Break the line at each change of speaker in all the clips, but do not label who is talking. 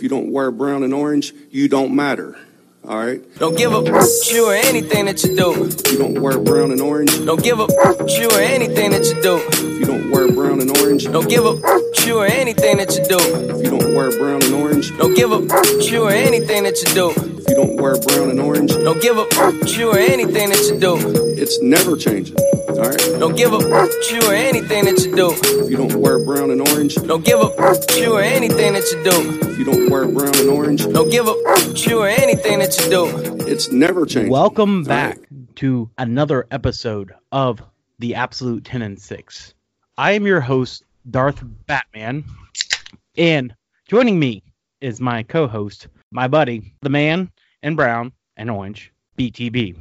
If you don't wear brown and orange, you don't matter. All right.
Don't give a you or anything that you do.
If you don't wear brown and orange,
Don't give a you or anything that you do.
if you don't wear brown and orange,
Don't give a you or anything that you do.
if you don't wear brown and orange,
Don't give a you or anything that you do.
If you don't wear brown and orange,
Don't give a you or anything that you do.
it's never changing. All right.
Don't give a you or anything that you do.
If you don't wear brown and orange,
Don't give a you or anything that you do.
if you don't wear brown and orange,
Don't give a you or anything that you do.
it's never changing.
Welcome back
right.
to another episode of the Absolute 10 and 6. I am your host, Darth Batman, and joining me is my co host, my buddy, the man in brown and orange, BTB.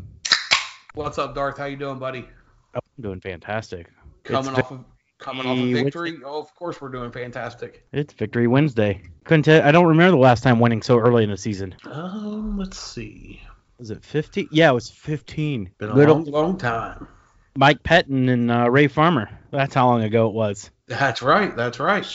What's up, Darth? How you doing, buddy?
Oh, I'm doing fantastic.
Coming
it's,
off of coming off of
Victory
victory. Oh, of course we're doing fantastic.
It's Victory Wednesday. Couldn't tell, I don't remember the last time winning so early in the season.
Um, let's see.
Was it 15? Yeah, it was 15.
Been a
Good
long, long time.
Mike Pettine and uh, Ray Farmer. That's how long ago it was.
That's right. That's right.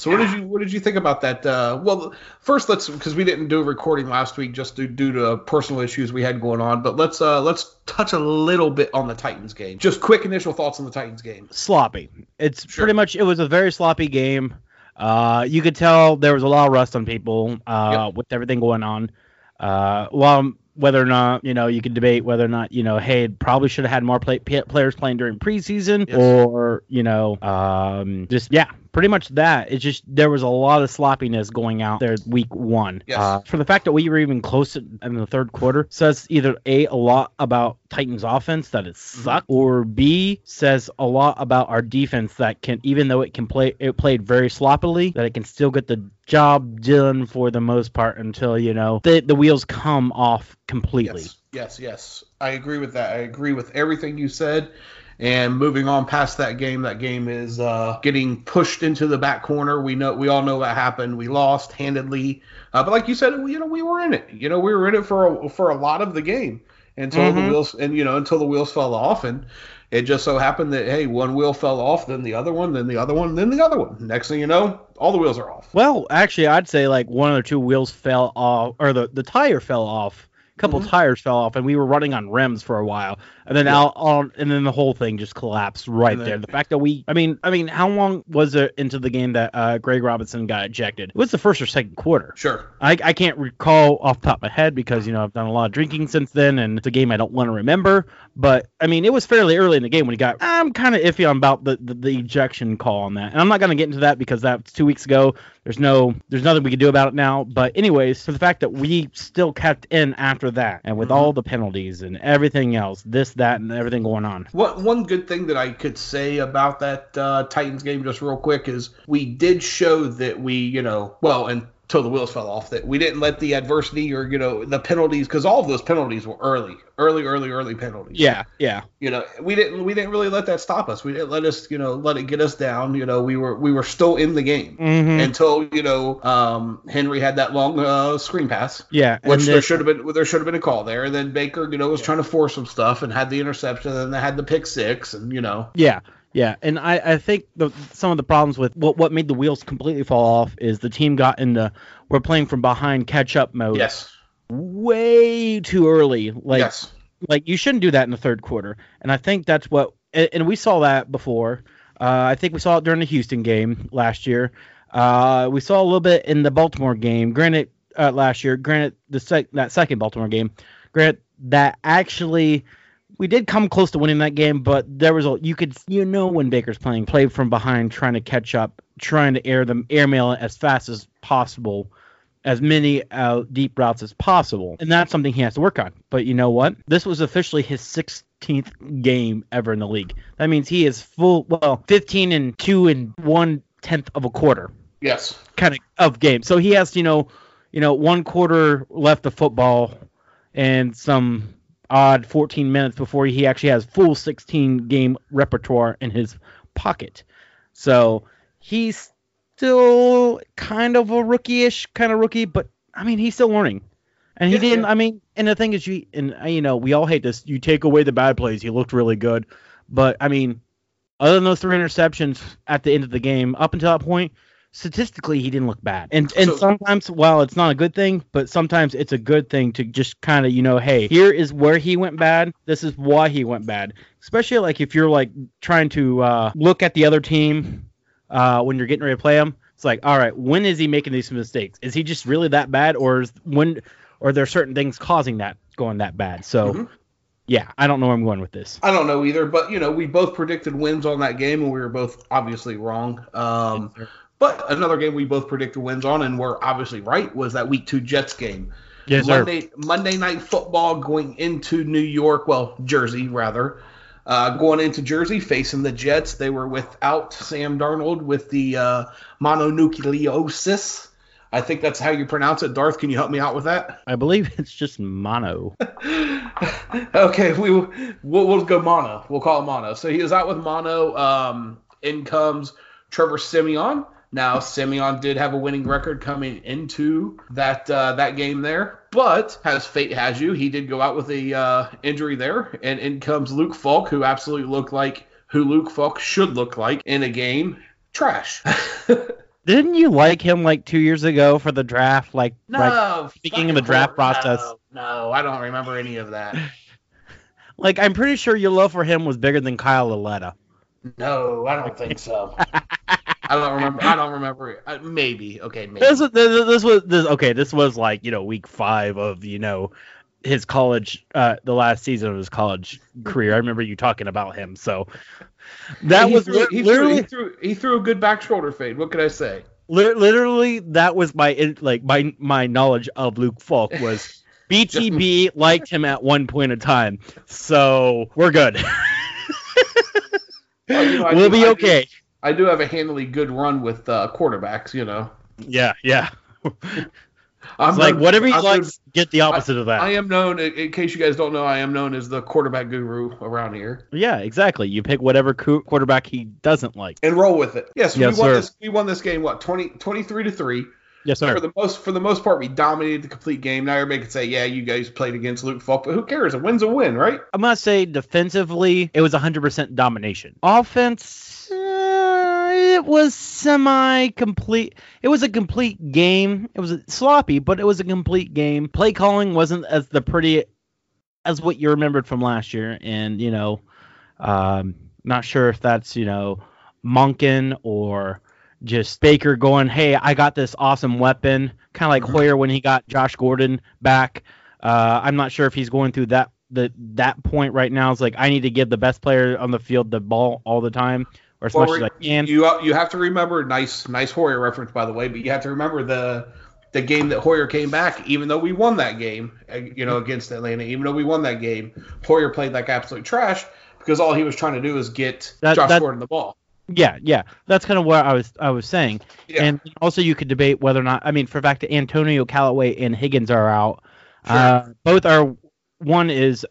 So what did you what did you think about that? Uh, well, first let's because we didn't do a recording last week just due, due to personal issues we had going on. But let's uh, let's touch a little bit on the Titans game. Just quick initial thoughts on the Titans game.
sloppy. It's
Sure.
pretty much it was a very sloppy game. Uh, you could tell there was a lot of rust on people uh, with everything going on. Uh, well, whether or not you know you could debate whether or not you know hey probably should have had more play, p- players playing during preseason
Yes.
or you know um, just yeah pretty much that it's just there was a lot of sloppiness going out there week one
Yes.
uh, for the fact that we were even close in the third quarter says either a a lot about Titans offense that it
Mm-hmm.
sucked or b says a lot about our defense that can even though it can play it played very sloppily that it can still get the job done for the most part until you know the the wheels come off completely
Yes, yes, yes. I agree with that. I agree with everything you said. And moving on past that game, that game is uh, getting pushed into the back corner. We know, we all know what happened. We lost handedly, uh, but like you said, you know, we were in it. You know, we were in it for a, for a lot of the game until the
Mhm.
wheels and you know until the wheels fell off. And it just so happened that hey, one wheel fell off, then the other one, then the other one, then the other one. Next thing you know, all the wheels are off.
Well, actually, I'd say like one or two wheels fell off, or the, the tire fell off. A couple
Mhm.
tires fell off, and we were running on rims for a while, and then
Yeah.
out on, and then the whole thing just collapsed right
then-
there. The fact that we, I mean, I mean, how long was it into the game that uh, Greg Robinson got ejected? Was it was the first or second quarter.
Sure.
I, I can't recall off the top of my head because you know I've done a lot of drinking since then, and it's a game I don't want to remember. But I mean, it was fairly early in the game when he got. I'm kind of iffy on about the, the the ejection call on that, and I'm not going to get into that because that's two weeks ago. There's no, there's nothing we can do about it now. But anyways, for the fact that we still kept in after that, and with
Mhm.
all the penalties and everything else, this, that, and everything going on.
One one good thing that I could say about that uh, Titans game, just real quick, is we did show that we, you know, well, until the wheels fell off, that we didn't let the adversity or you know the penalties, because all of those penalties were early, early, early, early penalties.
Yeah, yeah.
You know, we didn't we didn't really let that stop us. We didn't let us, you know, let it get us down. You know, we were we were still in the game.
hmm
Until you know, um, Henry had that long uh, screen pass,
yeah,
which
and
there should have been there should have been a call there. And then Baker, you know, was trying to force some stuff and had the interception, and then they had the pick six, and you know,
Yeah, yeah, and I, I think the, some of the problems with what what made the wheels completely fall off is the team got into we're playing from behind catch up mode
yes,
way too early. Like
yes,
like you shouldn't do that in the third quarter, and I think that's what and, and we saw that before. Uh, I think we saw it during the Houston game last year. Uh, we saw a little bit in the Baltimore game. Granted, uh, last year. Granted, the sec- that second Baltimore game. Granted, that actually we did come close to winning that game, but there was a you could you know when Baker's playing played from behind, trying to catch up, trying to air them airmail it as fast as possible, as many uh, deep routes as possible, and that's something he has to work on. But you know what? This was officially his 16th game ever in the league. That means he is full well 15 and two and one tenth of a quarter
yes,
kind of of game. So he has, you know, you know, one quarter left of football and some odd 14 minutes before he actually has full 16 game repertoire in his pocket. So he's still kind of a rookie-ish kind of rookie, but I mean he's still learning. And he
Yeah,
didn't.
yeah.
I mean, and the thing is, you and uh, you know, we all hate this. You take away the bad plays, he looked really good, but I mean, other than those three interceptions at the end of the game, up until that point, statistically he didn't look bad. And and
So-
sometimes while it's not a good thing, but sometimes it's a good thing to just kind of, you know, hey, here is where he went bad. This is why he went bad. Especially like if you're like trying to uh, look at the other team uh, when you're getting ready to play him. It's like, all right, when is he making these mistakes? Is he just really that bad or is when or are there certain things causing that going that bad? So
Mhm.
yeah, I don't know where I'm going with this.
I don't know either, but you know, we both predicted wins on that game, and we were both obviously wrong. Um, but another game we both predicted wins on, and we're obviously right, was that Week Two Jets game.
Yes, sir.
Monday Monday Night Football going into New York, well Jersey rather, uh, going into Jersey facing the Jets. They were without Sam Darnold with the uh, mononucleosis. I think that's how you pronounce it. Darth, can you help me out with that?
I believe it's just mono.
okay, we we'll, we'll go mono. We'll call it mono. So he was out with mono. Um, in comes Trevor Siemian. Now Siemian did have a winning record coming into that uh, that game there, but as fate has you, he did go out with a uh, injury there, and in comes Luke Falk, who absolutely looked like who Luke Falk should look like in a game. Trash.
Didn't you like him like two years ago for the draft? Like,
no.
like, speaking of the draft process.
No, no, I don't remember any of that.
like I'm pretty sure your love for him was bigger than Kyle Lauletta.
No, I don't think so. I don't remember. I don't remember. Uh, maybe. Okay, maybe.
This was this, this was this okay. This was like you know week five of you know his college, uh, the last season of his college career. I remember you talking about him. So that
He
was
threw,
li-
he, threw,
literally
he threw he threw a good back shoulder fade. What could I say?
li- literally that was my like my my knowledge of Luke Falk was BTB liked him at one point in time. So we're good.
Well, you know,
we'll
do-
be
I do-
okay.
I do have a handily good run with uh, quarterbacks. You know,
Yeah, yeah.
I'm
like
known-
whatever you
I'm
likes, get the opposite of that.
I am known, in in case you guys don't know, I am known as the quarterback guru around here.
yeah, exactly. You pick whatever co- quarterback he doesn't like.
And roll with it. Yes,
Yes,
we won
sir.
this. We won this game. What 20, 23 to three.
Yes, sir.
For the most, for the most part, we dominated the complete game. Now everybody can say, "Yeah, you guys played against Luke Falk," but who cares? A win's a win, right?
I'm gonna say defensively, it was 100% domination. Offense, uh, it was semi-complete. It was a complete game. It was sloppy, but it was a complete game. Play calling wasn't as the pretty as what you remembered from last year, and you know, um, not sure if that's you know, Monken or just Baker going, "Hey, I got this awesome weapon," kind of like Hoyer when he got Josh Gordon back. Uh, I'm not sure if he's going through that the that point right now. Is like I need to give the best player on the field the ball all the time or as
Well,
much as I can.
You you have to remember nice nice Hoyer reference by the way, but you have to remember the the game that Hoyer came back. Even though we won that game, uh, you know, against Atlanta, even though we won that game, Hoyer played like absolute trash because all he was trying to do is get
That-
Josh
that-
Gordon the ball.
Yeah, yeah, that's kind of what I was I was saying.
Yeah.
And also you could debate whether or not I mean for fact that Antonio Callaway and Higgins are out.
Sure.
Uh, both are one is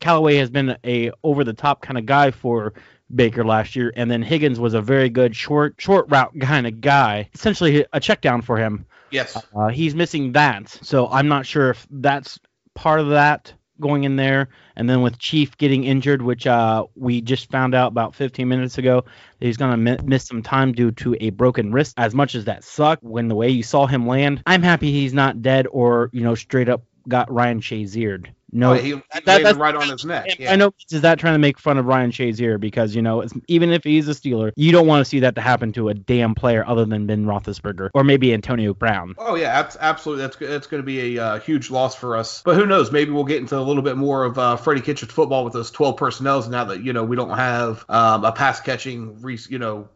Callaway has been a over the top kind of guy for Baker last year, and then Higgins was a very good short short route kind of guy, essentially a check down for him.
Yes.
Uh, he's missing that, so I'm not sure if that's part of that going in there. And then with Chief getting injured, which uh, we just found out about 15 minutes ago, that he's gonna mi- miss some time due to a broken wrist. As much as that sucked, when the way you saw him land, I'm happy he's not dead or you know straight up got Ryan Shaziered. No,
Oh, he, he
that- that's-
right on his neck. Yeah.
I know is that trying to make fun of Ryan Shazier because you know it's, even if he's a Steeler, you don't want to see that to happen to a damn player other than Ben Roethlisberger or maybe Antonio Brown.
Oh yeah, abs- absolutely. That's that's going to be a uh, huge loss for us. But who knows? Maybe we'll get into a little bit more of uh, Freddie Kitchens football with those 12 personnels now that you know we don't have um, a pass catching, re- you know,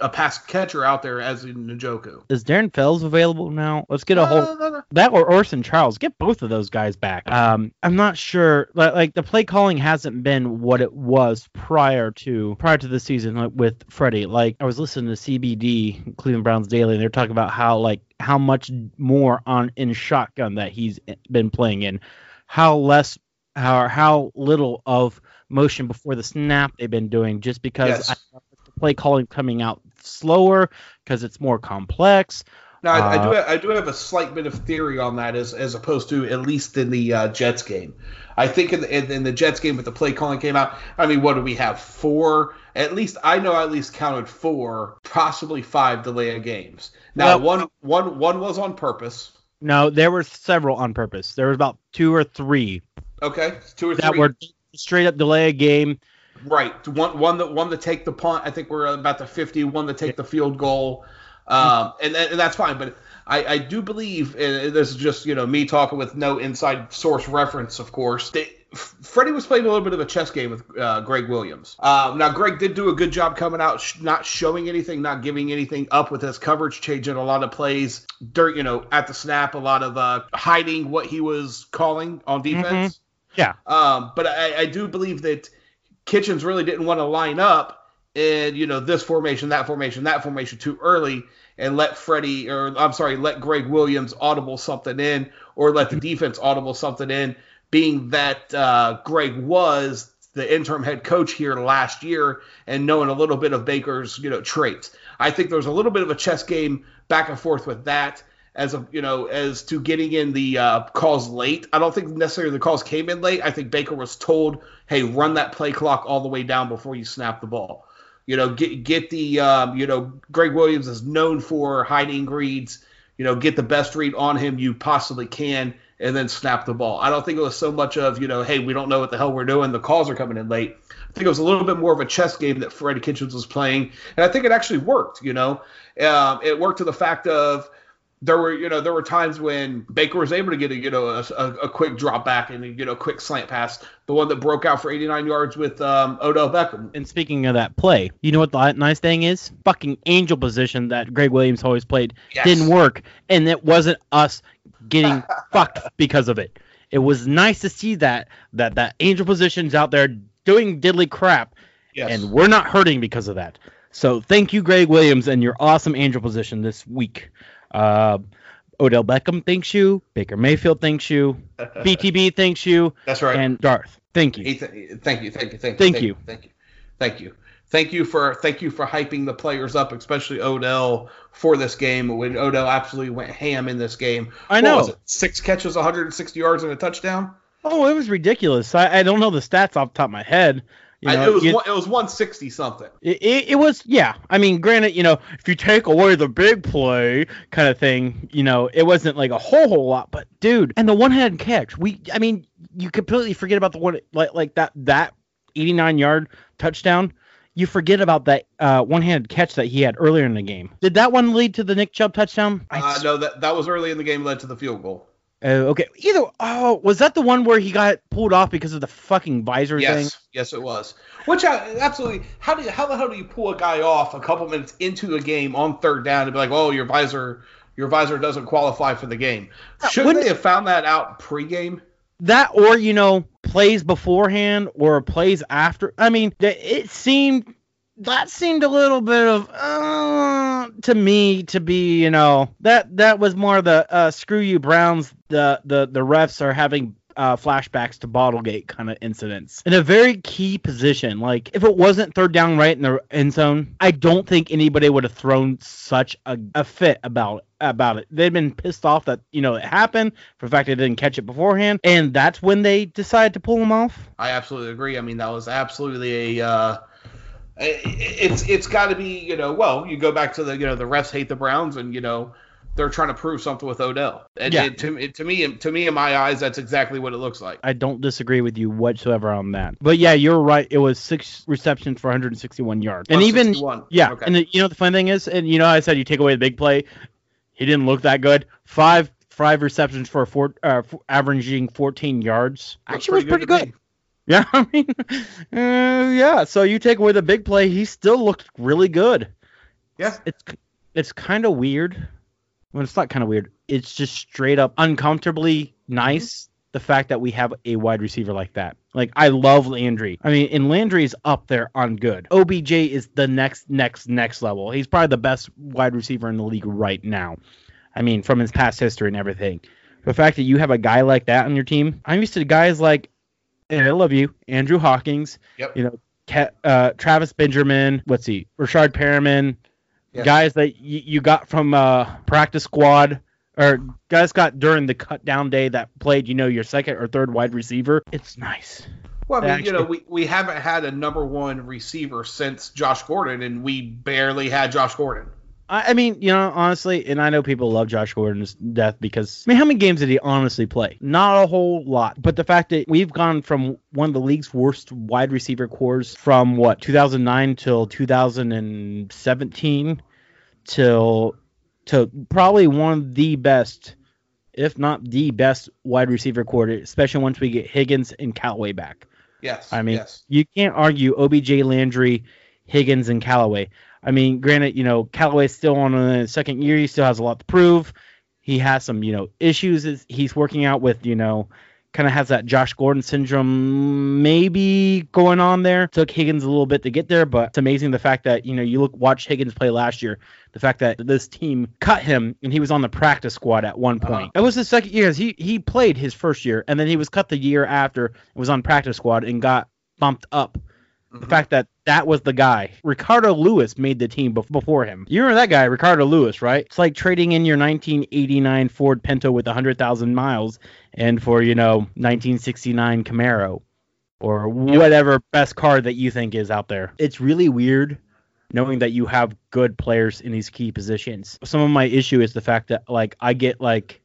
a pass catcher out there as in Njoku.
Is Darren Fells available now? Let's get a
Uh,
whole
no, no.
that or Orson Charles. Get both of those guys back. Um, I'm not sure. Like, like the play calling hasn't been what it was prior to prior to the season like, with Freddie. Like I was listening to CBD Cleveland Browns Daily, and they're talking about how like how much more on in shotgun that he's been playing in, how less how how little of motion before the snap they've been doing, just because
Yes.
I, the play calling coming out slower because it's more complex.
Now I, I
Uh,
do have, I do have a slight bit of theory on that as as opposed to at least in the uh, Jets game. I think in the, in, in the Jets game with the play calling came out. I mean, what do we have? Four. At least I know I at least counted four, possibly five delay of games. Now
Well-
one one one was on purpose.
No, there were several on purpose. There was about two or three
Okay, two or
that
three.
were straight up delay a game.
Right. One one that one to take the punt. I think we're about the 50. One to take the field goal. Um, and, and that's fine. But I, I do believe, and this is just you know me talking with no inside source reference, of course. They, Freddie was playing a little bit of a chess game with uh, Gregg Williams. Uh, now Gregg did do a good job coming out, sh- not showing anything, not giving anything up with his coverage, changing a lot of plays during you know at the snap, a lot of uh, hiding what he was calling on defense.
Yeah.
Um, but I, I do believe that Kitchens really didn't want to line up in you know this formation, that formation, that formation too early, and let Freddie or I'm sorry, let Gregg Williams audible something in, or let the defense audible something in. Being that uh, Gregg was the interim head coach here last year and knowing a little bit of Baker's you know traits, I think there was a little bit of a chess game back and forth with that as a you know as to getting in the uh, calls late. I don't think necessarily the calls came in late. I think Baker was told, "Hey, run that play clock all the way down before you snap the ball." You know, get get the um, you know Gregg Williams is known for hiding reads. You know, get the best read on him you possibly can, and then snap the ball. I don't think it was so much of you know, hey, we don't know what the hell we're doing. The calls are coming in late. I think it was a little bit more of a chess game that Freddie Kitchens was playing, and I think it actually worked. You know, um, it worked to the fact of there were you know there were times when Baker was able to get a you know a, a, quick drop back and a, you know quick slant pass, the one that broke out for 89 yards with um, Odell Beckham.
And speaking of that play, you know what the nice thing is? Fucking angel position that Gregg Williams always played
Yes.
didn't work, and it wasn't us getting fucked because of it. It was nice to see that that that angel position's out there doing diddly crap,
Yes.
and we're not hurting because of that. So thank you, Gregg Williams, and your awesome angel position this week. Uh, Odell Beckham thanks you. Baker Mayfield thanks you. BTB thanks you.
That's right.
And Darth, thank you.
Th- thank you, thank you, thank you,
Thank you.
thank you, thank you, thank you for thank you for hyping the players up, especially Odell for this game. When Odell absolutely went ham in this game.
I know.
Six catches, 160 yards, and a touchdown.
Oh, it was ridiculous. I, I don't know the stats off the top of my head. You
I- it was
you-
one, it was 160 something.
It, it, it was yeah. I mean, granted, you know, if you take away the big play kind of thing, you know, it wasn't like a whole whole lot. But dude, and the one handed catch, we, I mean, you completely forget about the one like like that that 89 yard touchdown. You forget about that uh, one handed catch that he had earlier in the game. Did that one lead to the Nick Chubb touchdown? I
Uh, no, that that was early in the game, led to the field goal.
Uh, okay. Either oh, was that the one where he got pulled off because of the fucking visor
Yes,
thing?
yes, it was. Which I, absolutely. How do you, how the hell do you pull a guy off a couple minutes into a game on third down and be like, oh, your visor, your visor doesn't qualify for the game? Shouldn't
wouldn't-
they have found that out pregame?
That or you know plays beforehand or plays after. I mean, it seemed that seemed a little bit of uh, to me to be you know that that was more the uh, screw you Browns. The the the refs are having. Uh, flashbacks to Bottlegate kind of incidents in a very key position. Like if it wasn't third down right in the end zone, I don't think anybody would have thrown such a, a fit about about it. They'd been pissed off that you know it happened for the fact they didn't catch it beforehand, and that's when they decided to pull him off.
I absolutely agree. I mean, that was absolutely a. Uh, it's it's got to be you know well you go back to the you know the refs hate the Browns and you know they're trying to prove something with Odell and
Yeah.
it, to, it, to me to me in my eyes that's exactly what it looks like.
I don't disagree with you whatsoever on that. But yeah, you're right. It was six receptions for 161 yards, and even
161.
yeah,
Okay.
and the, you know the funny thing is, and you know I said you take away the big play, he didn't look that good. Five five receptions for four, uh, f- averaging 14 yards.
Looks
Actually, was pretty
to
good. Yeah, I mean, uh, yeah. So you take away the big play, he still looked really good.
Yeah.
It's it's kind of weird. Well, it's not kind of weird. It's just straight up uncomfortably nice. The fact that we have a wide receiver like that. Like I love Landry. I mean, and Landry's up there on good. OBJ is the next, next, next level. He's probably the best wide receiver in the league right now. I mean, from his past history and everything. The fact that you have a guy like that on your team, I'm used to guys like, and I love you, Andrew Hawkins,
Yep.
you know, uh, Travis Benjamin, what's he, Rashard Perriman,
Yes.
guys that you, you got from uh, practice squad, or guys got during the cut down day that played, you know, your second or third wide receiver. It's nice.
Well, I mean, you know, we, we haven't had a number one receiver since Josh Gordon, and we barely had Josh Gordon.
I, I mean, you know, honestly, and I know people love Josh Gordon's death because I mean, how many games did he honestly play? Not a whole lot. But the fact that we've gone from one of the league's worst wide receiver cores from what 2009 till 2017 till to probably one of the best, if not the best, wide receiver core, especially once we get Higgins and Callaway back.
Yes.
I mean,
yes.
you can't argue OBJ, Landry, Higgins, and Callaway. I mean, granted, you know, Callaway's still on a second year. He still has a lot to prove. He has some, you know, issues is- he's working out with, you know, kind of has that Josh Gordon syndrome maybe going on there. Took Higgins a little bit to get there, but it's amazing the fact that, you know, you look watch Higgins play last year, the fact that this team cut him and he was on the practice squad at one point.
Uh-huh.
That was his second year. He he played his first year and then he was cut the year after and was on practice squad and got bumped up the fact that that was the guy. Ricardo Lewis made the team bef- before him. You remember that guy, Ricardo Lewis, right? It's like trading in your 1989 Ford Pinto with 100,000 miles and for, you know, 1969 Camaro or whatever best car that you think is out there. It's really weird knowing that you have good players in these key positions. Some of my issue is the fact that like I get like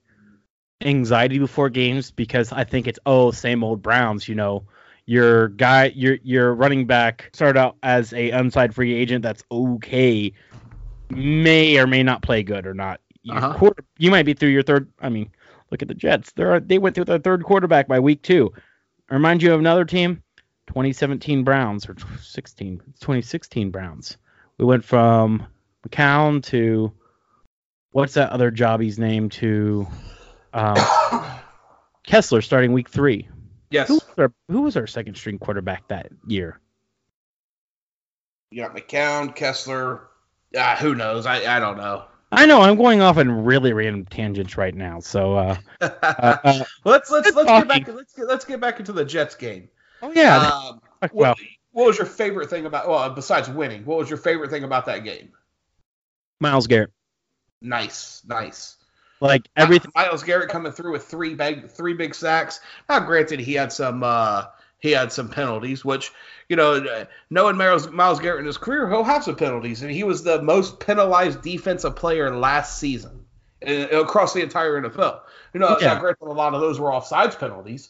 anxiety before games because I think it's oh same old Browns, you know. Your guy, your your running back started out as a unsigned free agent that's okay, may or may not play good or not.
Uh-huh.
quarter, you might be through your third. I mean, look at the Jets. They're they went through their third quarterback by week two. I remind you of another team, 2017 Browns or 16, 2016 Browns. We went from McCown to what's that other jobbie's name to um, Kessler starting week three.
Yes.
Who was, our, who was our second string quarterback that year?
You got McCown, Kessler. Ah, who knows? I, I don't know.
I know I'm going off in really random tangents right now. So, uh, uh, uh,
let's let's let's
talking.
get back let's get let's get back into the Jets game.
oh yeah,
Um,
well,
what, what was your favorite thing about well besides winning? What was your favorite thing about that game?
Myles Garrett,
Nice, nice.
Like everything.
Myles Garrett coming through with three big three big sacks. Now, granted, he had some uh, he had some penalties, which you know, knowing Myles, Myles Garrett in his career, he'll have some penalties, and he was the most penalized defensive player last season uh, across the entire NFL. You know,
Yeah.
granted, a lot of those were offsides penalties,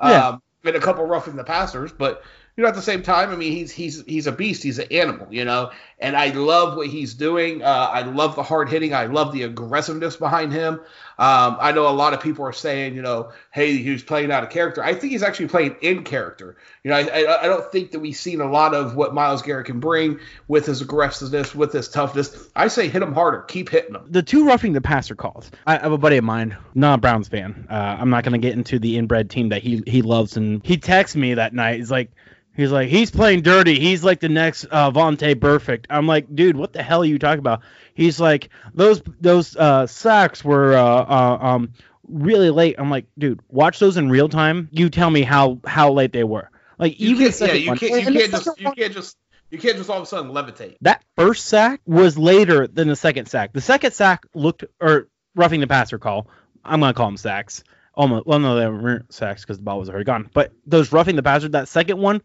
Yeah.
um, and a couple roughing the passers, but. You know, at the same time, I mean, he's he's he's a beast. He's an animal, you know. And I love what he's doing. Uh, I love the hard hitting. I love the aggressiveness behind him. Um, I know a lot of people are saying, you know, hey, he's playing out of character. I think he's actually playing in character. You know, I, I, don't think that we've seen a lot of what Myles Garrett can bring with his aggressiveness, with his toughness. I say hit him harder, keep hitting him.
the two roughing the passer calls. I have a buddy of mine, not a Browns fan. Uh, I'm not gonna get into the inbred team that he he loves, and he texts me that night. He's like, he's like, he's playing dirty. He's like the next uh, Vontaze Burfict. I'm like, dude, what the hell are you talking about? He's like, those those uh, sacks were uh, uh, um really late. I'm like, dude, watch those in real time. You tell me how how late they were. Like
You
even
can't, yeah, you
one-
can't, you can't just you can't just you can't just all of a sudden levitate.
that first sack was later than the second sack. The second sack looked or roughing the passer call. I'm gonna call them sacks. Almost well, no, they weren't sacks because the ball was already gone. But those roughing the passer, that second one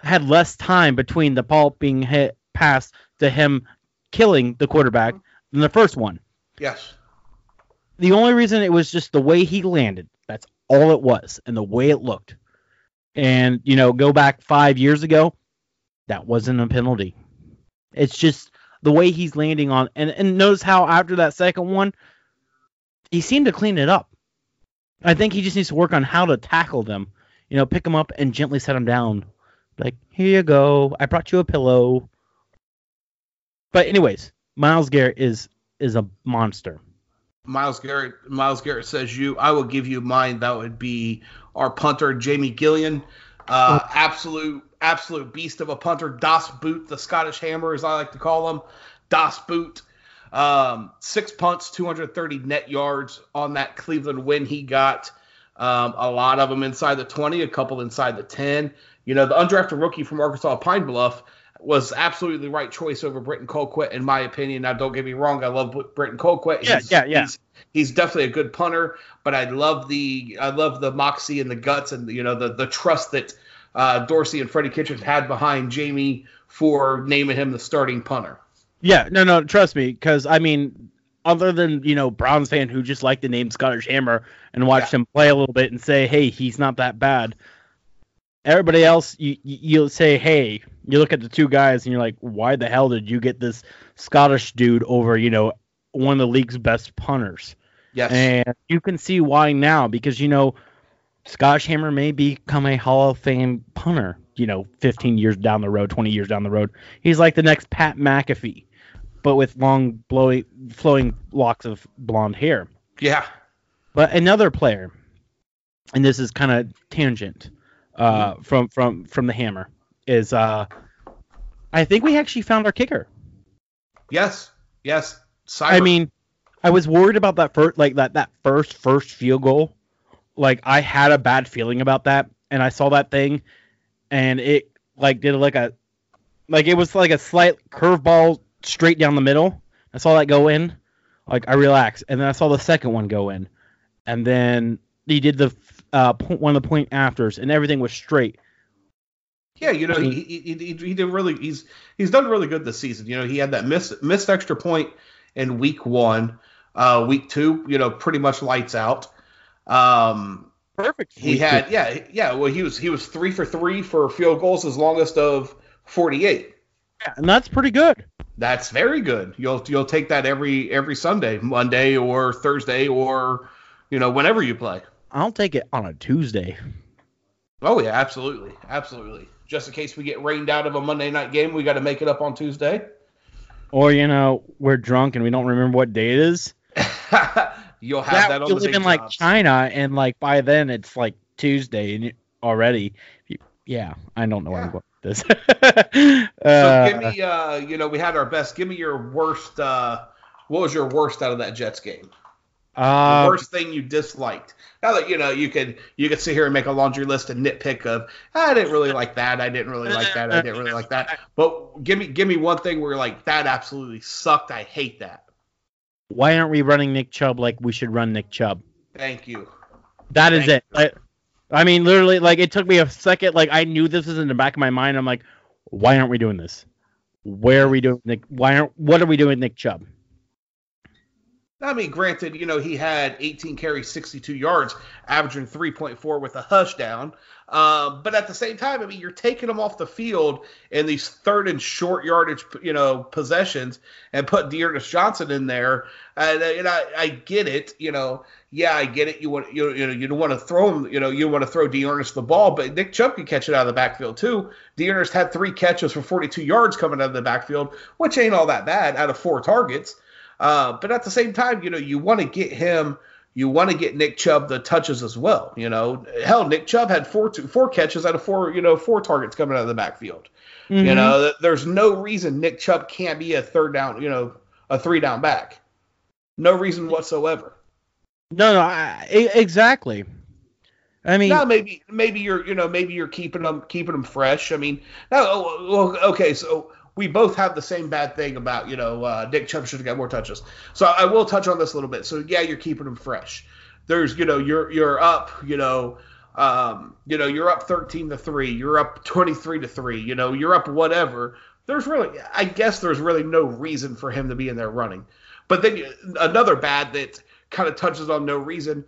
had less time between the ball being hit pass to him killing the quarterback than the first one.
Yes.
The only reason it was just the way he landed. That's all it was, and the way it looked. And you know, go back five years ago, that wasn't a penalty. It's just the way he's landing on, and and notice how after that second one, he seemed to clean it up. I think he just needs to work on how to tackle them. You know, pick them up and gently set them down. Like, here you go. I brought you a pillow. But anyways, Myles Garrett is is a monster.
Myles Garrett Myles Garrett says you I will give you mine. That would be our punter Jamie Gillan. Uh, absolute absolute beast of a punter. Das Boot the Scottish Hammer as I like to call him. Das Boot um, six punts 230 net yards on that Cleveland win he got. Um, a lot of them inside the 20 a couple inside the 10 you know the undrafted rookie from Arkansas Pine Bluff was absolutely the right choice over Britton Colquitt, in my opinion. Now, don't get me wrong, I love Britton Colquitt.
Yeah,
He's-
yeah, yeah.
He's, he's definitely a good punter, but I love the I love the moxie and the guts and you know the the trust that uh, Dorsey and Freddie Kitchens had behind Jamie for naming him the starting punter.
Yeah, no, no, trust me, because I mean, other than you know Browns fan who just like the name Scottish Hammer and watched him play a little bit and say, hey, he's not that bad. Everybody else, you you- you'll say, hey, you look at the two guys and you're like, why the hell did you get this Scottish dude over you know one of the league's best punters?
Yes.
And you can see why now because you know Scottish Hammer may become a Hall of Fame punter. You know, 15 years down the road, 20 years down the road, he's like the next Pat McAfee, but with long, blowing, flowing locks of blonde hair.
yeah.
But another player, and this is kind of tangent uh, from from from the Hammer, is uh, I think we actually found our kicker.
Yes. Yes. Seibert.
I mean, I was worried about that first, like that that first first field goal. Like I had a bad feeling about that, and I saw that thing, and it like did like a, like it was like a slight curveball straight down the middle. I saw that go in, like I relaxed, and then I saw the second one go in, and then he did the uh point, one of the point afters, and everything was straight.
Yeah, you know,
I mean-
he, he, he, he did really. He's he's done really good this season. You know, he had that missed missed extra point in week one. Uh, week two, you know, pretty much lights out. Um,
Perfect.
he had yeah yeah. Well, he was he was three for three for field goals, his longest of forty eight.
Yeah, and that's pretty good.
That's very good. You'll you'll take that every every Sunday, Monday or Thursday or you know whenever you play.
I'll take it on a Tuesday.
Oh yeah, absolutely, absolutely. Just in case we get rained out of a Monday night game, we got to make it up on Tuesday.
Or you know, we're drunk and we don't remember what day it is.
You'll have that on
you live in like
jobs.
China, and like by then it's like Tuesday and already. Yeah, I don't know
Yeah.
going with this.
So
uh,
give me, uh, you know, we had our best. Give me your worst. Uh, what was your worst out of that Jets game? The
uh,
worst thing you disliked. Now that you know, you could you could sit here and make a laundry list and nitpick of I didn't really like that. I didn't really like that. I didn't really like that. But give me give me one thing where you're like that absolutely sucked. I hate that.
why aren't we running Nick Chubb like we should run Nick Chubb?
Thank you.
That is
Thank
it. I, I mean, literally, like it took me a second. Like I knew this was in the back of my mind. I'm like, why aren't we doing this? Where are we doing Nick? Why aren't? What are we doing, Nick Chubb?
I mean, granted, you know, he had 18 carries, 62 yards, averaging 3.4 with a hush down. Um, but at the same time, I mean, you're taking him off the field in these third and short yardage, you know, possessions and put D'Ernest Johnson in there. And, uh, and I, I get it, you know. Yeah, I get it. You want you, you know you don't want to throw him. You know you don't want to throw D'Ernest the ball, but Nick Chubb can catch it out of the backfield too. D'Ernest had three catches for 42 yards coming out of the backfield, which ain't all that bad out of four targets. Uh, but at the same time, you know, you want to get him, you want to get Nick Chubb the touches as well. You know, hell, Nick Chubb had four two, four catches out of four, you know, four targets coming out of the backfield.
Mm-hmm.
You know, th- there's no reason Nick Chubb can't be a third down, you know, a three down back. No reason whatsoever.
No, no, I, exactly. I mean,
now maybe maybe you're you know maybe you're keeping them keeping them fresh. I mean, now oh, okay, so we both have the same bad thing about you know uh, Nick Chubb should have got more touches. So I will touch on this a little bit. So yeah, you're keeping them fresh. There's you know you're you're up you know um, you know you're up 13 to three. You're up 23 to three. You know you're up whatever. There's really I guess there's really no reason for him to be in there running. But then you- another bad that kind of touches on no reason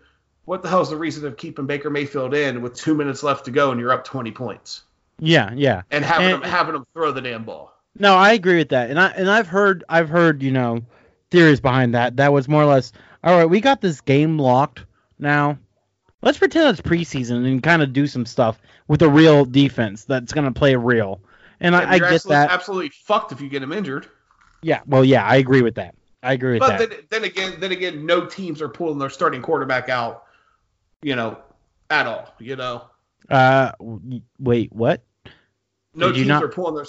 what the hell is the reason of keeping Baker Mayfield in with two minutes left to go and you're up 20 points
yeah, yeah.
and having
And-
him having him throw the damn ball?
No, I agree with that, and I and I've heard I've heard you know theories behind that. That was more or less all right. We got this game locked now. Let's pretend it's preseason and kind of do some stuff with a real defense that's gonna play real. And
And
I, I get
absolutely,
that.
absolutely fucked if you get him injured.
Yeah, well, yeah, I agree with that. I agree with
But
that.
then, then again, then again, no teams are pulling their starting quarterback out, you know, at all. You know,
uh, wait, what?
no
Did
teams
not-
are pulling their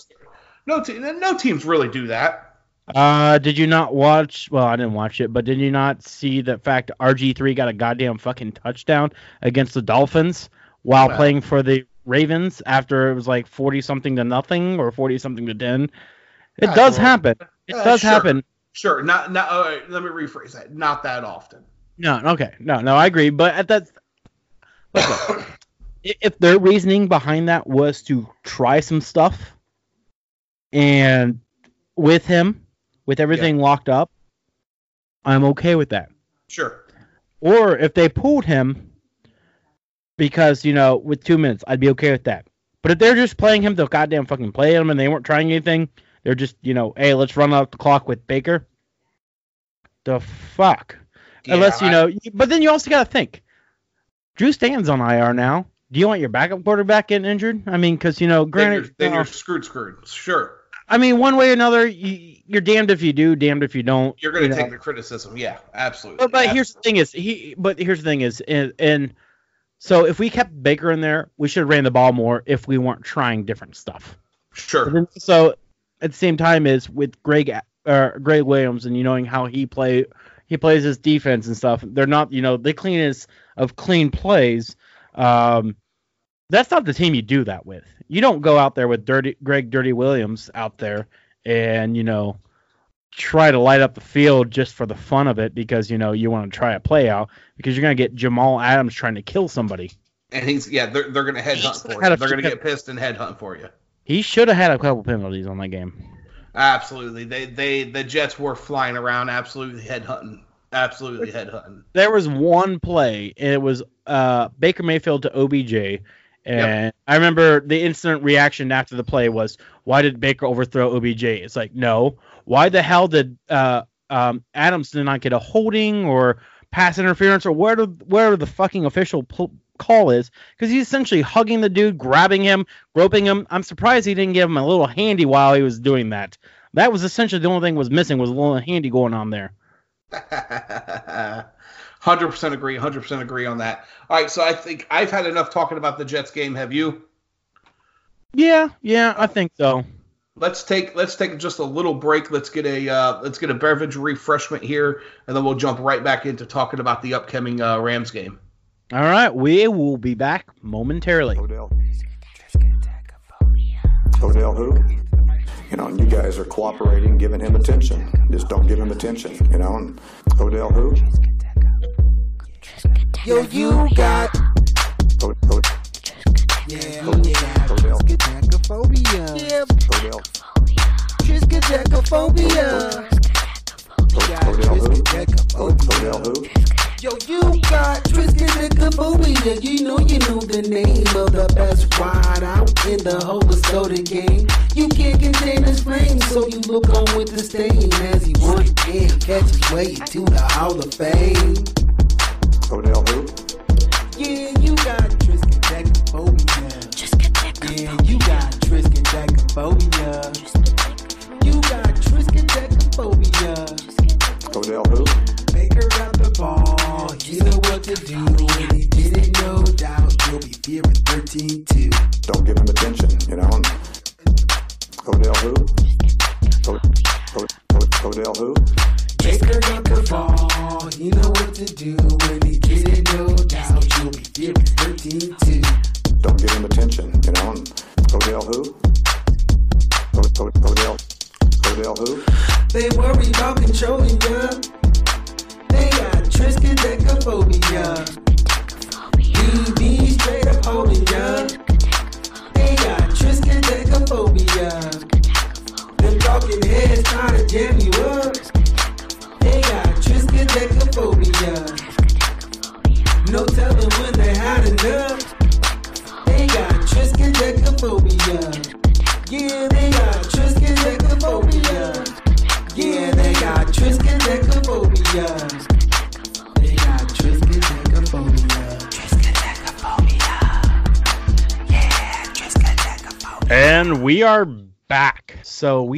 no te- no teams really do that.
Uh, did you not watch? Well, I didn't watch it, but did you not see the fact RG three got a goddamn fucking touchdown against the Dolphins while
Well.
playing for the Ravens after it was like forty something to nothing or forty something to ten? It
Yeah,
does
well,
happen. It
uh,
does
sure.
happen.
Sure, not not. all right, let me rephrase that. Not that often.
No, okay, no, no, I agree. But at that, if their reasoning behind that was to try some stuff, and with him, with everything locked up, I'm okay with that.
Sure.
Or if they pulled him because, you know, with two minutes, I'd be okay with that. But if they're just playing him to goddamn fucking play him and they weren't trying anything, they're just, you know, hey, let's run out the clock with Baker. The fuck?
Yeah,
Unless, you
I-
know, but then you also got to think Drew Stan's on IR now. Do you want your backup quarterback getting injured? I mean, because, you know,
then
granted,
you're, then
uh,
you're screwed, screwed. Sure.
I mean, one way or another, you, you're damned if you do, damned if you don't.
You're going
you
to
know.
take the criticism. Yeah, absolutely.
But, but here's the thing is he. But here's the thing is, and, and so if we kept Baker in there, we should have ran the ball more if we weren't trying different stuff.
Sure.
so at the same time is with Gregg uh, Gregg Williams and you knowing how he play he plays his defense and stuff. They're not you know the cleanest of clean plays. Um, that's not the team you do that with. You don't go out there with dirty Gregg Dirty Williams out there and you know try to light up the field just for the fun of it because you know you want to try a play out because you're gonna get Jamal Adams trying to kill somebody.
And he's yeah, they're, they're going to headhunt for
had
you.
a
They're going to get pissed and headhunt for you.
He should have had a couple penalties on that game.
Absolutely. They they the Jets were flying around absolutely headhunting. Absolutely headhunting.
there was one play, and it was uh, Baker Mayfield to OBJ. And I remember the instant reaction after the play was, "Why did Baker overthrow OBJ?" It's like, no. Why the hell did uh, um, Adams did not get a holding or pass interference or whatever the fucking official pl- call is? Because he's essentially hugging the dude, grabbing him, groping him. I'm surprised he didn't give him a little handy while he was doing that. That was essentially the only thing was missing was a little handy going on there.
Hundred percent agree. Hundred percent agree on that. All right, so I think I've had enough talking about the Jets game. Have you?
Yeah, yeah, I think so.
Let's take let's take just a little break. Let's get a uh, let's get a beverage refreshment here, and then we'll jump right back into talking about the upcoming uh, Rams game.
All right, we will be back momentarily.
Odell. Odell who? You know, and you guys are cooperating, giving him attention. Just don't give him attention, you know. And Odell who?
Yo, you got
O- O-
yeah, got
Odell.
triskaidekaphobia. Yeah,
Odell.
triskaidekaphobia.
Odell who? Odell who?
Yo, you got triskaidekaphobia. You know, you know the name of the best ride out in the whole soda game. You can't contain his flame, so you look on with the stain as he once again catches way to the Hall of Fame.
Odell who?
Yeah, you got triskaidekaphobia. Yeah, you got triskaidekaphobia. You got triskaidekaphobia.
Odell who?
Baker got the ball. You know what to do. When he did it, no doubt. You'll be fearing 13 2.
Don't give him attention, you know. Odell who? Odell who?
Baker got the ball. You know what to do. When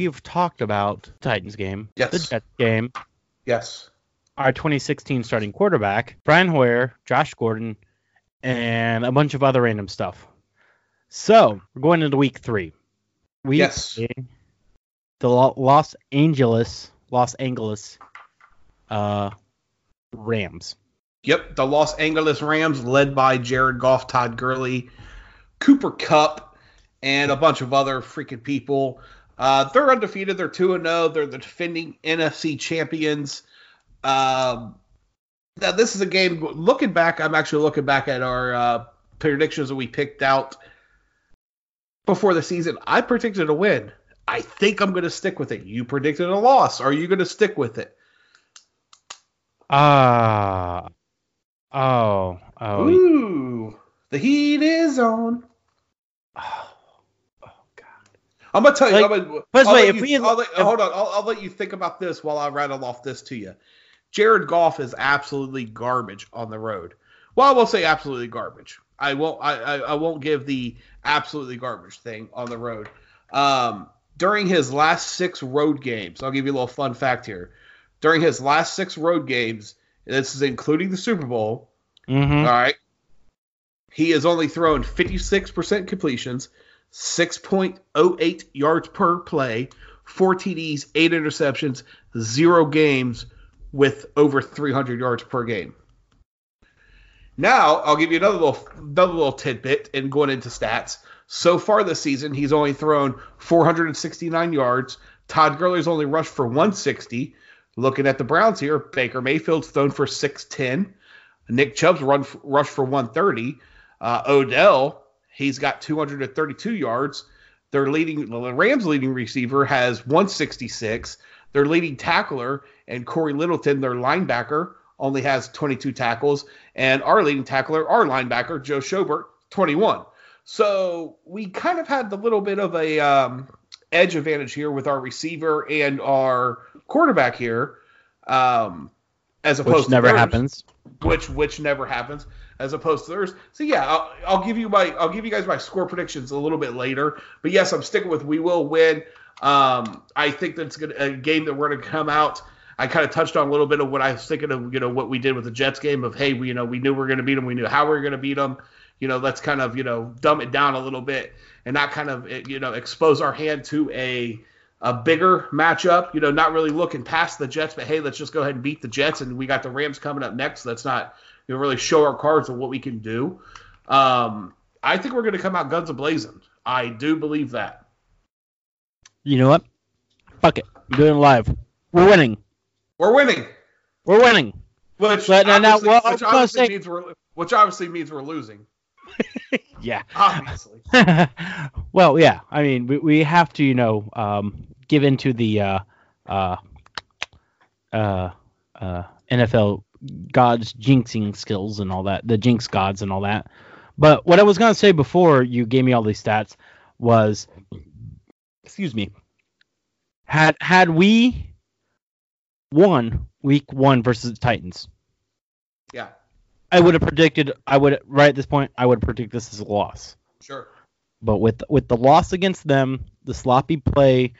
we've talked about Titans game,
Yes.
the Jets game,
Yes.
our 2016 starting quarterback, Brian Hoyer, Josh Gordon, and a bunch of other random stuff. So we're going into week three. We
Yes.
the Lo- Los Angeles, Los Angeles, uh, Rams.
Yep, the Los Angeles Rams, led by Jared Goff, Todd Gurley, Cooper Kupp, and a bunch of other freaking people. Uh, they're undefeated. They're two and zero. They're the defending NFC champions. Um, now this is a game. Looking back, I'm actually looking back at our uh, predictions that we picked out before the season. I predicted a win. I think I'm going to stick with it. You predicted a loss. Are you going to stick with it?
Ah. oh. Oh.
Ooh, the heat is on.
oh.
I'm gonna tell you.
Like,
I'm gonna,
but
I'll
wait, if
you-
we-
I'll let-
if-
hold on. I'll, I'll let you think about this while I rattle off this to you. Jared Goff is absolutely garbage on the road. Well, I will say absolutely garbage. I won't. I, I, I won't give the absolutely garbage thing on the road. Um, during his last six road games, I'll give you a little fun fact here. During his last six road games, this is including the Super Bowl.
Mm-hmm.
All right. He has only thrown 56% completions, 6.08 yards per play, four TDs, eight interceptions, zero games with over 300 yards per game. Now, I'll give you another little another little tidbit in going into stats. So far this season, he's only thrown 469 yards. Todd Gurley's only rushed for 160. Looking at the Browns here, Baker Mayfield's thrown for 610. Nick Chubb's run rushed for 130. Uh, Odell, he's got 232 yards. Their leading, the Rams' leading receiver has 166. Their leading tackler and Cory Littleton, their linebacker, only has 22 tackles, and our leading tackler, our linebacker Joe Schobert, 21. So we kind of had the little bit of a um, edge advantage here with our receiver and our quarterback here, um, as opposed
Which
to
never happens.
which which never happens as opposed to theirs. So yeah, I'll, I'll give you my I'll give you guys my score predictions a little bit later. But yes, I'm sticking with we will win. Um, I think that's gonna, a game that we're gonna come out. I kind of touched on a little bit of what I was thinking of, you know, what we did with the Jets game of hey, we you know we knew we were gonna beat them, we knew how we were gonna beat them. You know, let's kind of you know dumb it down a little bit and not kind of you know expose our hand to a a bigger matchup. You know, not really looking past the Jets, but hey, let's just go ahead and beat the Jets, and we got the Rams coming up next. Let's not you know really show our cards of what we can do. Um, I think we're going to come out guns a blazing. I do believe that.
You know what? Fuck it. I'm doing it live. We're winning.
We're winning,
We're winning.
which
But now- now,
obviously,
well,
which obviously
say-
means we're which obviously means we're losing.
Yeah.
Obviously,
well, yeah. I mean, we, we have to, you know, um, give into the uh, uh, uh, uh, NFL gods jinxing skills and all that, the jinx gods and all that. But what I was gonna say before you gave me all these stats was, excuse me, had had we won week one versus the Titans,
yeah,
I would have predicted. I would right at this point. I would predict this as a loss.
sure,
But with with the loss against them, the sloppy play,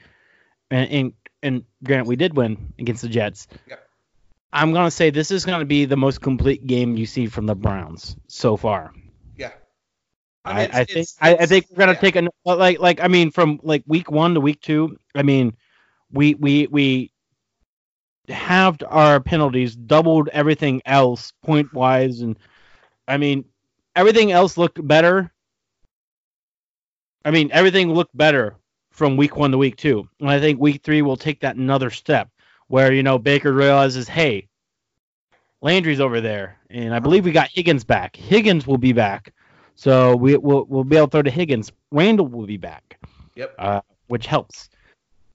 and and, and granted we did win against the Jets.
Yep.
I'm gonna say this is gonna be the most complete game you see from the Browns so far.
yeah.
I,
mean, it's-
I think
it's-
I, I think we're gonna
yeah.
take a like like I mean from like week one to week two. I mean, we we we halved our penalties, doubled everything else point wise, and I mean everything else looked better. I mean everything looked better from week one to week two, and I think week three will take that another step where you know Baker realizes, hey, Landry's over there, and I believe we got Higgins back. Higgins will be back. So we will we'll be able to throw to Higgins. Randall will be back,
Yep.
uh, which helps.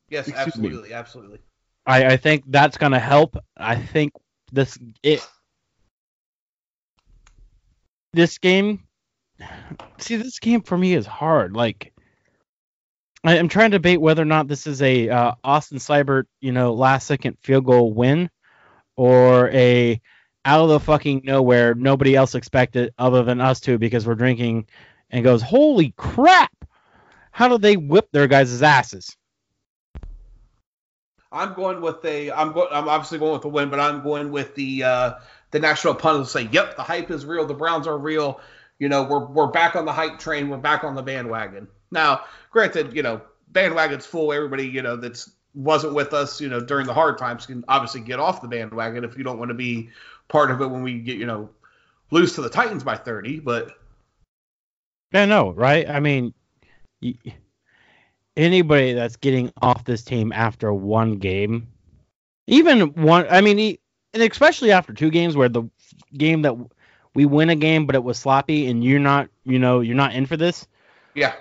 yes,
excuse me.
absolutely, absolutely.
I, I think that's gonna help. I think this it this game. See, this game for me is hard. Like, I, I'm trying to debate whether or not this is a uh, Austin Seibert, you know, last second field goal win, or a out of the fucking nowhere, nobody else expected other than us two because we're drinking, and goes, holy crap! How do they whip their guys' asses?
I'm going with a. I'm going. I'm obviously going with the win, but I'm going with the uh, the national pundits say, "Yep, the hype is real. The Browns are real. You know, we're we're back on the hype train. We're back on the bandwagon." Now, granted, you know, bandwagon's full. Everybody, you know, that's wasn't with us, you know, during the hard times can obviously get off the bandwagon if you don't want to be part of it when we get, you know, lose to the Titans by 30. But
Yeah, no, right? I mean, anybody that's getting off this team after one game, even one, I mean, and especially after two games where the game that we win a game but it was sloppy and you're not, you know, you're not in for this.
yeah,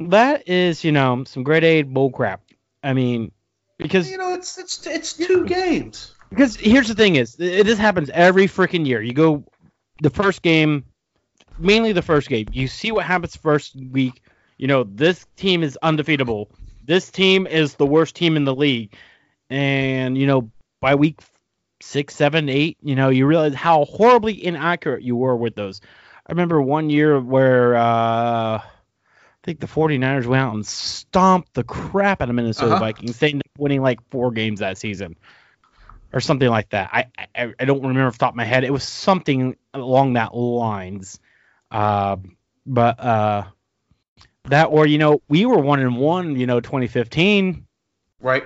That is, you know, some grade A bull crap. I mean, because
You know, it's it's it's two games.
because here's the thing is th- this happens every freaking year. You go the first game, mainly the first game. You see what happens first week. You know, this team is undefeatable. This team is the worst team in the league. And, you know, by week six, seven, eight, you know, you realize how horribly inaccurate you were with those. I remember one year where uh, think the 49ers went out and stomped the crap out of Minnesota
Uh-huh.
Vikings. They ended up winning like four games that season or something like that. I, I I don't remember off the top of my head. It was something along that lines. Uh, but uh, that or you know we were one and one. You know, 2015
Right.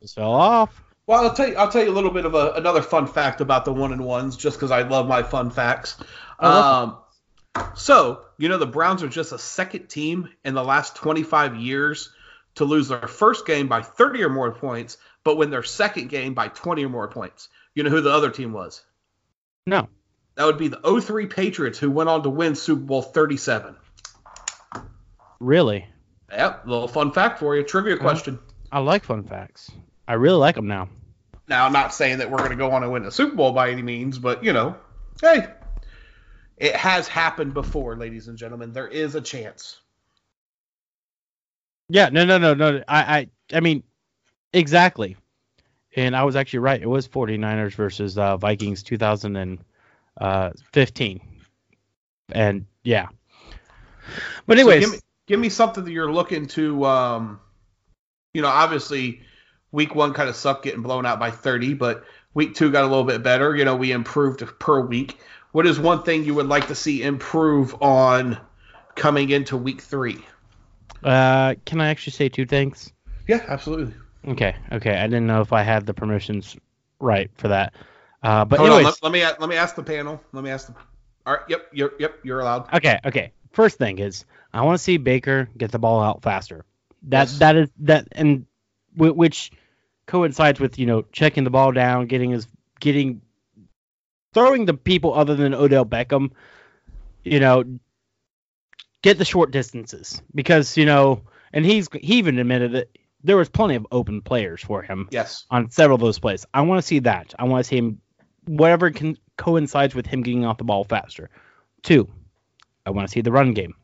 just fell off.
Well, I'll tell you. I'll tell you a little bit of a, another fun fact about the one and ones, just because I love my fun facts. Um, so you know the Browns are just a second team in the last 25 years to lose their first game by 30 or more points, but win their second game by 20 or more points. You know who the other team was?
No,
That would be the 03 Patriots, who went on to win Super Bowl 37.
really,
Yep, a little fun fact for you. Trivia question.
I like fun facts. I really like them now.
Now, I'm not saying that we're going to go on and win a Super Bowl by any means, but you know, hey, it has happened before, ladies and gentlemen. There is a chance.
Yeah, no, no, no, no. I, I, I mean, exactly. And I was actually right. It was 49ers versus uh, Vikings 2015. And yeah. But
So
anyways,
give me, give me something that you're looking to. Um, you know, obviously, week one kind of sucked getting blown out by 30, but week two got a little bit better. You know, we improved per week. What is one thing you would like to see improve on coming into week three?
uh, can I actually say two things?
Yeah, absolutely.
Okay, okay. I didn't know if I had the permissions right for that. Uh, but
Hold on,
anyways,
let, let me let me ask the panel. Let me ask the. All right, yep, you're, yep, you're allowed.
Okay, okay. First thing is I want to see Baker get the ball out faster. That
Yes.
that is that and whi- which coincides with you know checking the ball down, getting his getting throwing the people other than Odell Beckham, you know, get the short distances because you know, and he's he even admitted that there was plenty of open players for him
Yes.
on several of those plays. I want to see that. I want to see him, whatever can coincides with him getting off the ball faster. Two, I want to see the run game.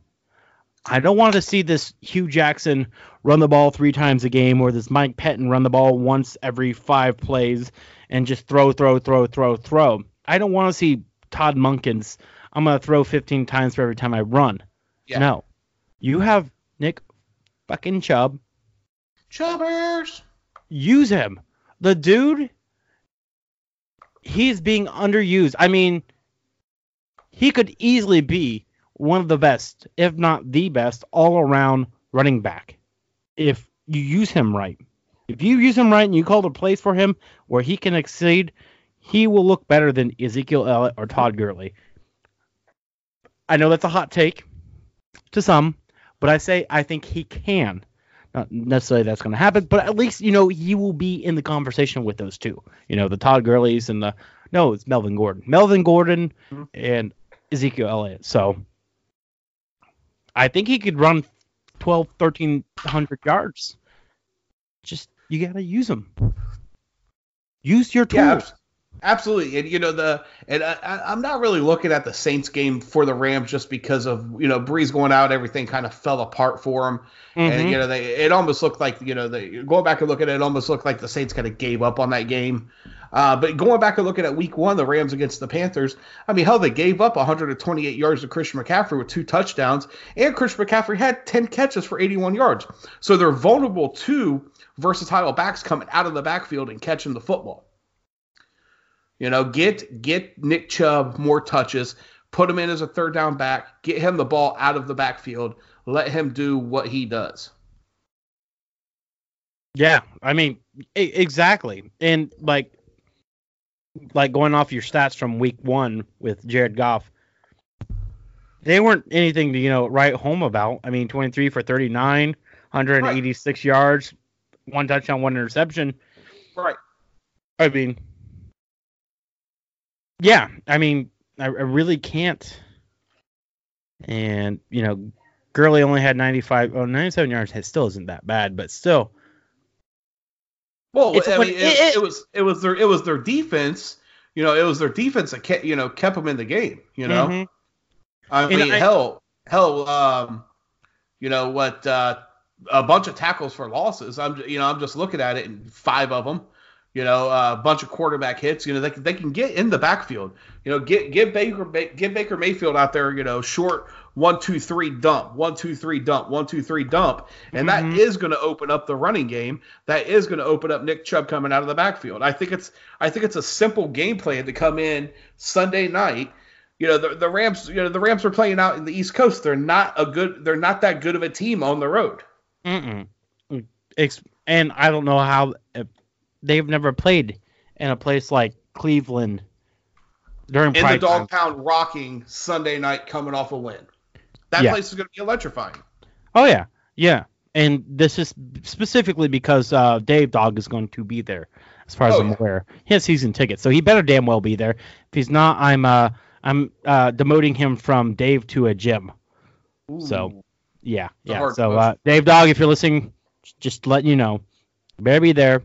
I don't want to see this Hue Jackson run the ball three times a game or this Mike Pettine run the ball once every five plays and just throw, throw, throw, throw, throw. I don't want to see Todd Monken's. I'm going to throw 15 times for every time I run.
Yeah.
No. You have Nick fucking Chubb
Chubbers.
use him. The dude, he's being underused. I mean, he could easily be one of the best, if not the best, all around running back if you use him right. If you use him right and you call the plays for him where he can exceed, he will look better than Ezekiel Elliott or Todd Gurley. I know that's a hot take to some, but I say I think he can. Not necessarily that's going to happen, but at least you know he will be in the conversation with those two. You know the Todd Gurley's and the no, it's Melvin Gordon, Melvin Gordon,
Mhm.
and Ezekiel Elliott. So I think he could run 12, 1300 yards. Just you got to use them. Use your tools.
Yeah, absolutely. And you know the and I, I'm not really looking at the Saints game for the Rams just because of you know Brees going out, everything kind of fell apart for them, and
Mhm.
you know they it almost looked like you know they going back and looking at it, it almost looked like the Saints kind of gave up on that game. Uh, but going back and looking at Week One, the Rams against the Panthers, I mean, hell, they gave up 128 yards to Christian McCaffrey with two touchdowns, and Christian McCaffrey had 10 catches for 81 yards. So they're vulnerable to versatile backs coming out of the backfield and catching the football. You know, get get Nick Chubb more touches, put him in as a third down back, get him the ball out of the backfield, let him do what he does.
Yeah, I mean, exactly. And like, like going off your stats from week one with Jared Goff, they weren't anything to you know write home about. I mean, 23 for 39, 186 yards, one touchdown, one interception.
Right.
I mean, yeah, I mean, I, I really can't. And you know, Gurley only had 95, oh, 97 yards. It still isn't that bad, but still.
Well, I mean, it,
it-
it was it was their it was their defense. You know, it was their defense that kept you know kept them in the game. You know,
Mhm.
I mean,
I-
hell, hell, um, you know what? Uh, a bunch of tackles for losses. I'm, you know, I'm just looking at it, and five of them. You know, a bunch of quarterback hits. You know, they can, they can get in the backfield. You know, get get Baker get Baker Mayfield out there. You know, short one two three dump, one two three dump, one two three dump, and that
Mhm.
is going to open up the running game. That is going to open up Nick Chubb coming out of the backfield. I think it's I think it's a simple game plan to come in Sunday night you know the, the Rams. You know the Rams are playing out in the East Coast. They're not a good. They're not that good of a team on the road.
Mm-mm. And I don't know how they've never played in a place like Cleveland during
In the dog
time.
pound, rocking Sunday night, coming off a win. That
Yeah.
place is going to be electrifying.
Oh yeah, yeah. And this is specifically because uh, Dave Dog is going to be there, as far as
Oh,
I'm
yeah.
aware. He has season tickets, so he better damn well be there. If he's not, I'm uh, I'm uh, demoting him from Dave to a Jim. So yeah, yeah. So uh, Dave Dog, if you're listening, just letting you know, better be there.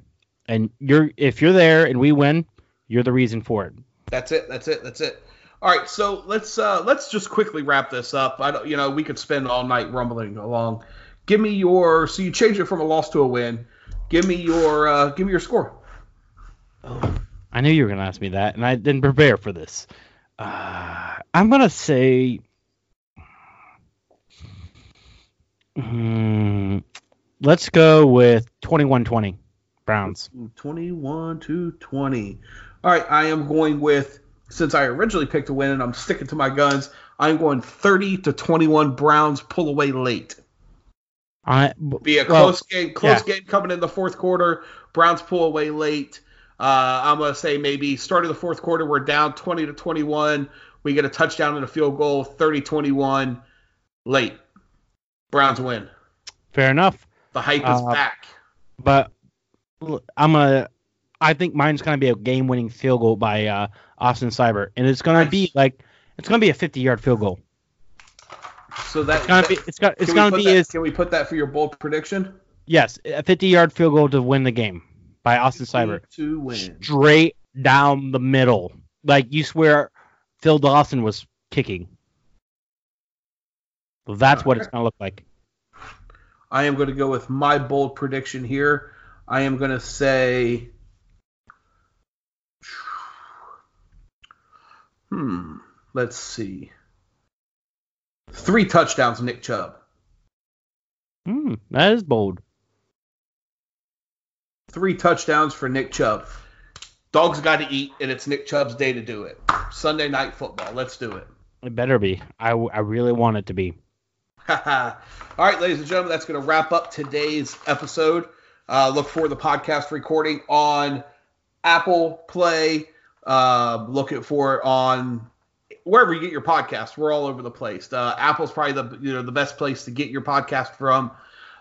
And you're if you're there and we win, you're the reason for it.
That's it. That's it. That's it. All right, so let's uh, let's just quickly wrap this up. I don't, you know, we could spend all night rumbling along. Give me your. So you change it from a loss to a win. Give me your. Uh, give me your score.
I knew you were going to ask me that, and I didn't prepare for this. Uh, I'm going to say. Hmm, let's go with 21 20 Browns.
21 to 20. All right, I am going with since I originally picked a win and I'm sticking to my guns, I'm going 30 to 21 Browns pull away late.
I,
Be a
well,
close game, close game coming in the fourth quarter. Browns pull away late. Uh, I'm gonna say maybe start of the fourth quarter we're down 20 to 21. We get a touchdown and a field goal, 30-21 late. Browns win.
Fair enough.
The hype is
Uh,
back.
But I'm gonna. I think mine's gonna be a game-winning field goal by uh, Austin Seibert, and it's gonna be like it's gonna be a 50-yard field goal.
So that
It's gonna be. It's got. It's
can we
gonna
put
be
that-
his.
Can we put that for your bold prediction?
Yes, a 50-yard field goal to win the game by Austin Seibert.
to win.
Straight down the middle, like you swear Phil Dawson was kicking. Well, That's what it's gonna look like.
I am going to go with my bold prediction here. I am going to say. Hmm. Let's see. Three touchdowns, Nick Chubb.
Hmm, that is bold.
Three touchdowns for Nick Chubb. Dogs got to eat, and it's Nick Chubb's day to do it. Sunday night football. Let's do it.
It better be. I, w- I really want it to be.
All right, ladies and gentlemen, that's going to wrap up today's episode. Uh, look for the podcast recording on Apple Play. Uh, look it for it on wherever you get your podcast. We're all over the place. Uh, Apple's probably the you know the best place to get your podcast from.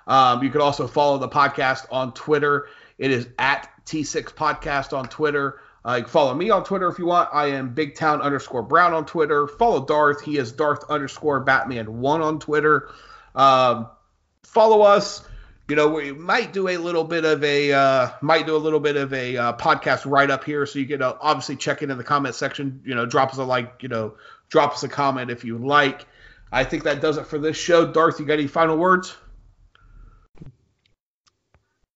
Um, you can also follow the podcast on Twitter. It is at T6 Podcast on Twitter. Uh, you can follow me on Twitter if you want. I am Big Town underscore Brown on Twitter. Follow Darth. He is Darth underscore Batman one on Twitter. Um, follow us. You know, we might do a little bit of a uh, might do a little bit of a uh, podcast right up here, so you can uh, obviously check it in the comment section. You know, drop us a like. You know, drop us a comment if you like. I think that does it for this show. Darth, you got any final words?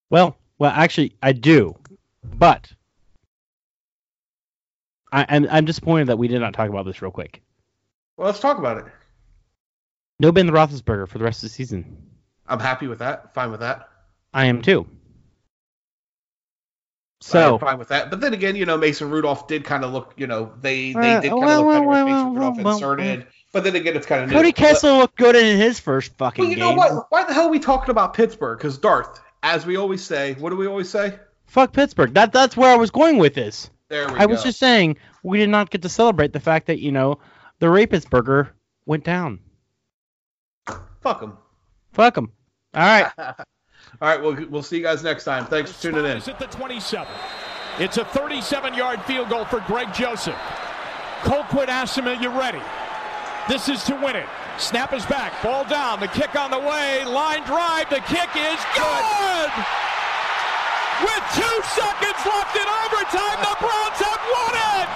Well, well, actually, I do, but I, I'm I'm disappointed that we did not talk about this real quick.
Well, let's talk about it.
No Ben Roethlisberger for the rest of the season.
I'm happy with that. Fine with that.
I am too. So
am fine with that. But then again, you know, Mason Rudolph did kind of look, you know, they they
Uh,
did kind of
well,
look better
well,
with Mason
well,
Rudolph
well,
inserted. But then again, it's kind of new.
Cody Kessler looked good in his first fucking
Well, you
game.
know what? Why the hell are we talking about Pittsburgh? Because Darth, as we always say, what do we always say?
Fuck Pittsburgh. That that's where I was going with this.
There we go
I
go.
was just saying we did not get to celebrate the fact that you know the rapist burger went down.
fuck them.
Fuck them. All right.
All right, we'll we'll see you guys next time. Thanks for tuning in.
Is at the 27. It's a 37-yard field goal for Greg Joseph. Colquitt asks him, "Are you ready?" This is to win it. Snap is back. Ball down. The kick on the way. Line drive. The kick is good. With two seconds left in overtime, the Browns have won it.